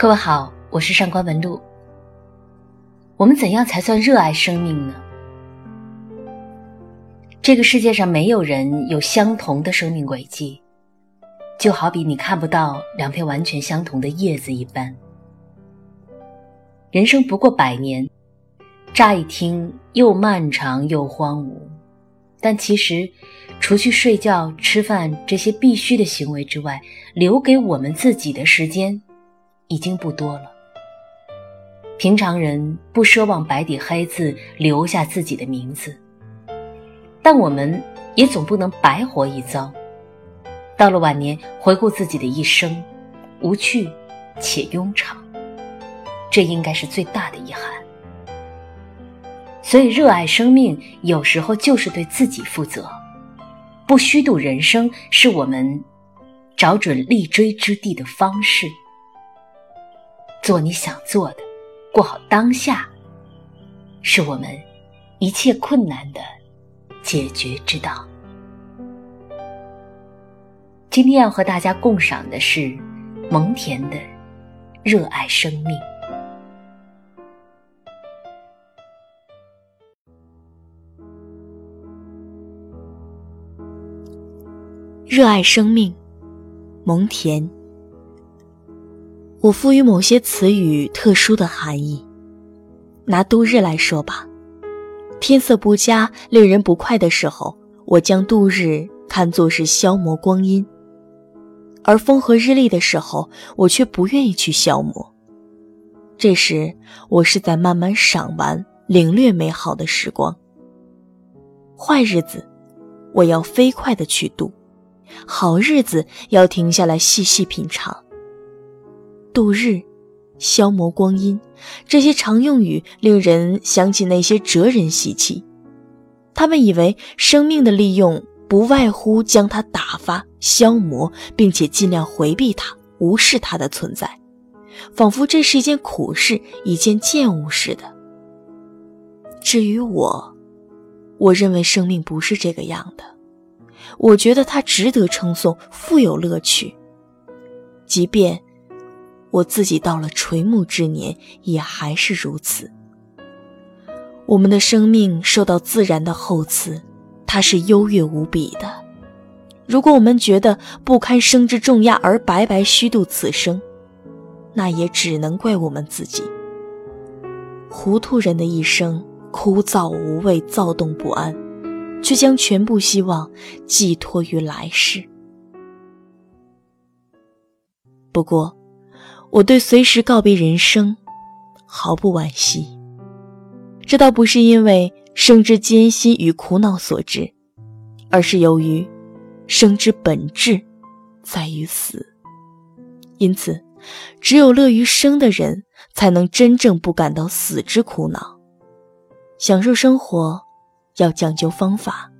各位好，我是上官文露。我们怎样才算热爱生命呢？这个世界上没有人有相同的生命轨迹，就好比你看不到两片完全相同的叶子一般。人生不过百年，乍一听又漫长又荒芜，但其实，除去睡觉、吃饭这些必须的行为之外，留给我们自己的时间。已经不多了。平常人不奢望白底黑字留下自己的名字，但我们也总不能白活一遭。到了晚年，回顾自己的一生，无趣且庸长，这应该是最大的遗憾。所以，热爱生命有时候就是对自己负责，不虚度人生，是我们找准立锥之地的方式。做你想做的，过好当下，是我们一切困难的解决之道。今天要和大家共赏的是蒙恬的《热爱生命》。热爱生命，蒙恬。我赋予某些词语特殊的含义。拿度日来说吧，天色不佳、令人不快的时候，我将度日看作是消磨光阴；而风和日丽的时候，我却不愿意去消磨。这时，我是在慢慢赏玩、领略美好的时光。坏日子，我要飞快的去度；好日子，要停下来细细品尝。度日，消磨光阴，这些常用语令人想起那些哲人习气。他们以为生命的利用不外乎将它打发、消磨，并且尽量回避它、无视它的存在，仿佛这是一件苦事、一件贱物似的。至于我，我认为生命不是这个样的。我觉得它值得称颂，富有乐趣，即便。我自己到了垂暮之年，也还是如此。我们的生命受到自然的厚赐，它是优越无比的。如果我们觉得不堪生之重压而白白虚度此生，那也只能怪我们自己。糊涂人的一生枯燥无味、躁动不安，却将全部希望寄托于来世。不过。我对随时告别人生毫不惋惜，这倒不是因为生之艰辛与苦恼所致，而是由于生之本质在于死。因此，只有乐于生的人，才能真正不感到死之苦恼。享受生活要讲究方法，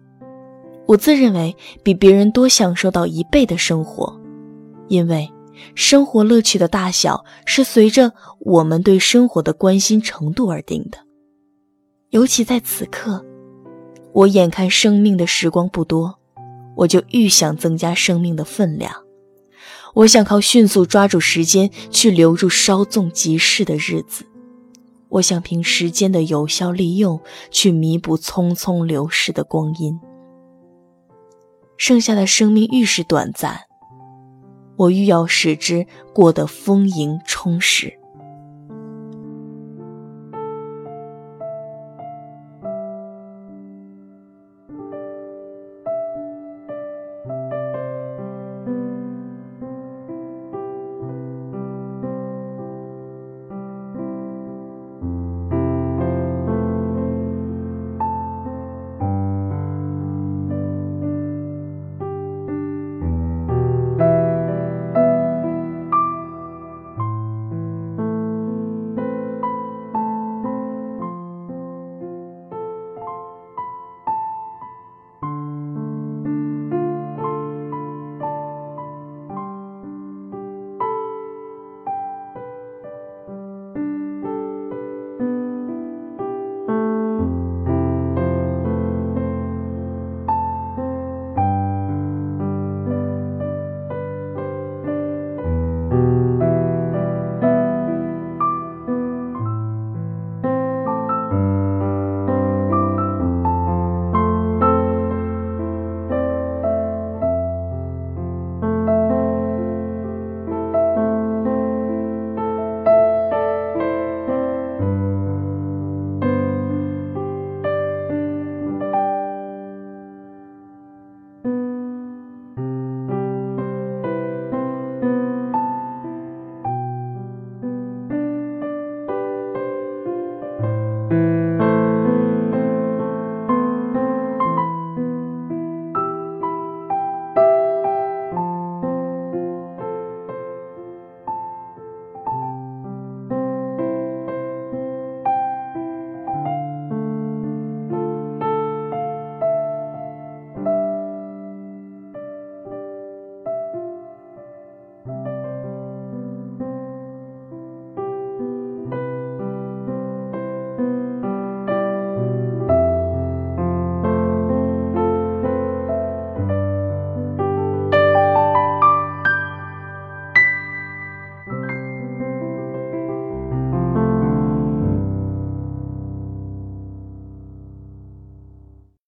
我自认为比别人多享受到一倍的生活，因为。生活乐趣的大小是随着我们对生活的关心程度而定的。尤其在此刻，我眼看生命的时光不多，我就愈想增加生命的分量。我想靠迅速抓住时间去留住稍纵即逝的日子。我想凭时间的有效利用去弥补匆匆流逝的光阴。剩下的生命愈是短暂。我欲要使之过得丰盈充实。